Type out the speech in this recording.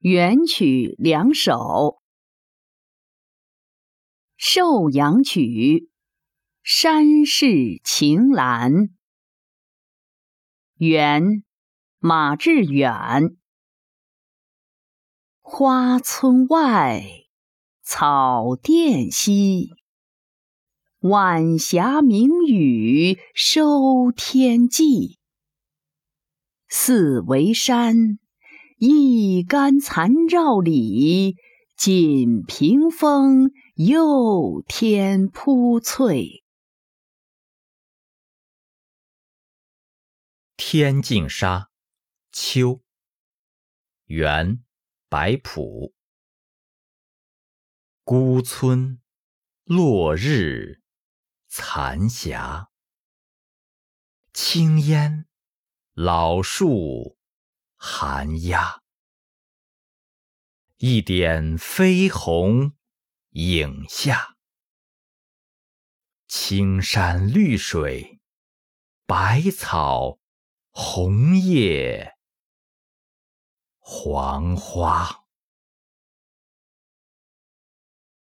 元曲两首，《寿阳曲》山势晴岚，元马致远。花村外，草甸西，晚霞明雨收天际。四围山。一竿残照里，锦屏风，又添铺翠。《天净沙·秋》元·白朴。孤村落日残霞，青烟老树。寒鸦，一点飞鸿影下。青山绿水，百草红叶，黄花。